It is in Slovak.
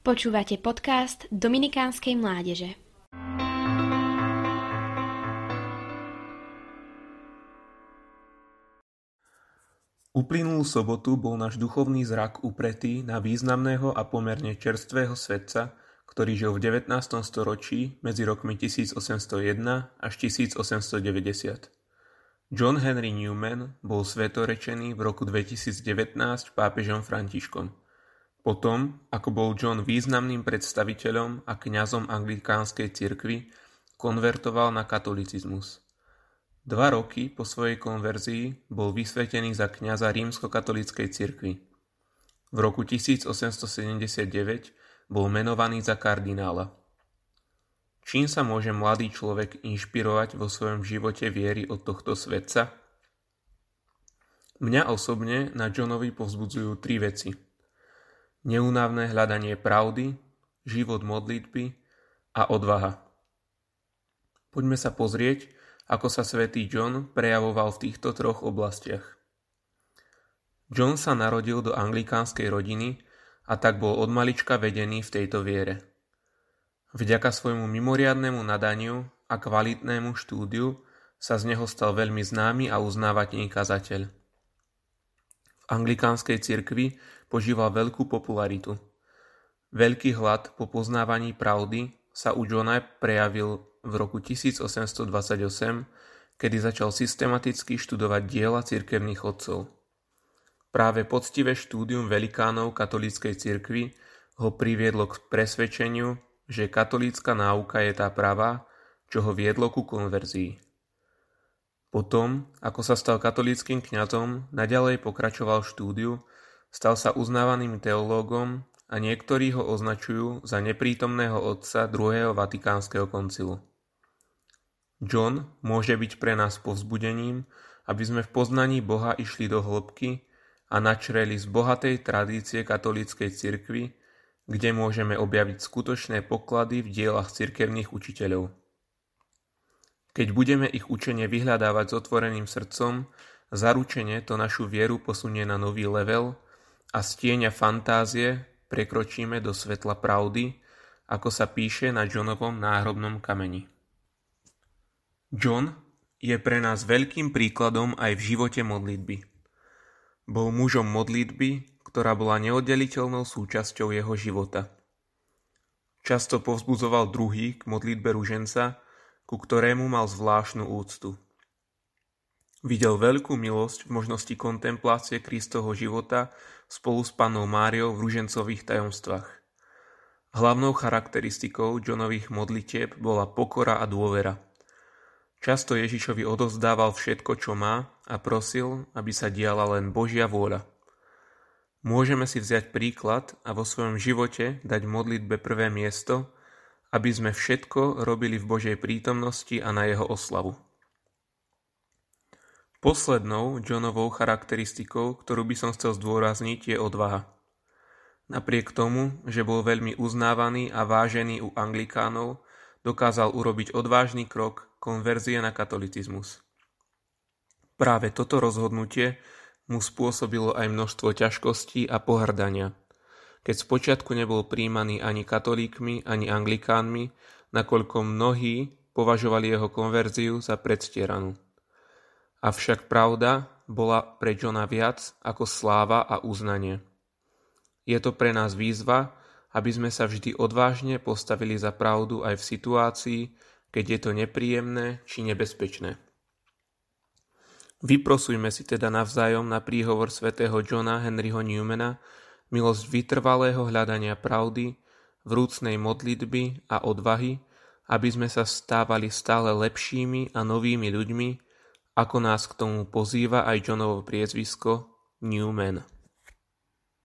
Počúvate podcast Dominikánskej mládeže. Uplynulú sobotu bol náš duchovný zrak upretý na významného a pomerne čerstvého svetca, ktorý žil v 19. storočí medzi rokmi 1801 až 1890. John Henry Newman bol svetorečený v roku 2019 pápežom Františkom. Potom, ako bol John významným predstaviteľom a kňazom anglikánskej cirkvi, konvertoval na katolicizmus. Dva roky po svojej konverzii bol vysvetený za kňaza rímskokatolíckej cirkvi. V roku 1879 bol menovaný za kardinála. Čím sa môže mladý človek inšpirovať vo svojom živote viery od tohto svetca? Mňa osobne na Johnovi povzbudzujú tri veci. Neúnavné hľadanie pravdy, život modlitby a odvaha. Poďme sa pozrieť, ako sa svätý John prejavoval v týchto troch oblastiach. John sa narodil do anglikánskej rodiny a tak bol od malička vedený v tejto viere. Vďaka svojmu mimoriadnemu nadaniu a kvalitnému štúdiu sa z neho stal veľmi známy a uznávateľný kazateľ. Anglikánskej cirkvi požíval veľkú popularitu. Veľký hlad po poznávaní pravdy sa u Johna prejavil v roku 1828, kedy začal systematicky študovať diela cirkevných otcov. Práve poctivé štúdium velikánov katolíckej cirkvi ho priviedlo k presvedčeniu, že katolícka náuka je tá pravá, čo ho viedlo ku konverzii. Potom, ako sa stal katolíckým kňazom, naďalej pokračoval štúdiu, stal sa uznávaným teológom a niektorí ho označujú za neprítomného otca druhého Vatikánskeho koncilu. John môže byť pre nás povzbudením, aby sme v poznaní Boha išli do hĺbky a načreli z bohatej tradície katolíckej cirkvi, kde môžeme objaviť skutočné poklady v dielach cirkevných učiteľov. Keď budeme ich učenie vyhľadávať s otvoreným srdcom, zaručene to našu vieru posunie na nový level a z tieňa fantázie prekročíme do svetla pravdy, ako sa píše na Johnovom náhrobnom kameni. John je pre nás veľkým príkladom aj v živote modlitby. Bol mužom modlitby, ktorá bola neoddeliteľnou súčasťou jeho života. Často povzbudzoval druhý k modlitbe ruženca, ku ktorému mal zvláštnu úctu. Videl veľkú milosť v možnosti kontemplácie Kristovho života spolu s panou Máriou v ružencových tajomstvách. Hlavnou charakteristikou Johnových modlitieb bola pokora a dôvera. Často Ježišovi odovzdával všetko, čo má a prosil, aby sa diala len Božia vôľa. Môžeme si vziať príklad a vo svojom živote dať modlitbe prvé miesto, aby sme všetko robili v Božej prítomnosti a na jeho oslavu. Poslednou Johnovou charakteristikou, ktorú by som chcel zdôrazniť, je odvaha. Napriek tomu, že bol veľmi uznávaný a vážený u anglikánov, dokázal urobiť odvážny krok konverzie na katolicizmus. Práve toto rozhodnutie mu spôsobilo aj množstvo ťažkostí a pohrdania, keď spočiatku nebol príjmaný ani katolíkmi, ani anglikánmi, nakoľko mnohí považovali jeho konverziu za predstieranú. Avšak pravda bola pre Johna viac ako sláva a uznanie. Je to pre nás výzva, aby sme sa vždy odvážne postavili za pravdu aj v situácii, keď je to nepríjemné či nebezpečné. Vyprosujme si teda navzájom na príhovor svätého Johna Henryho Newmana milosť vytrvalého hľadania pravdy, vrúcnej modlitby a odvahy, aby sme sa stávali stále lepšími a novými ľuďmi, ako nás k tomu pozýva aj Johnovo priezvisko Newman.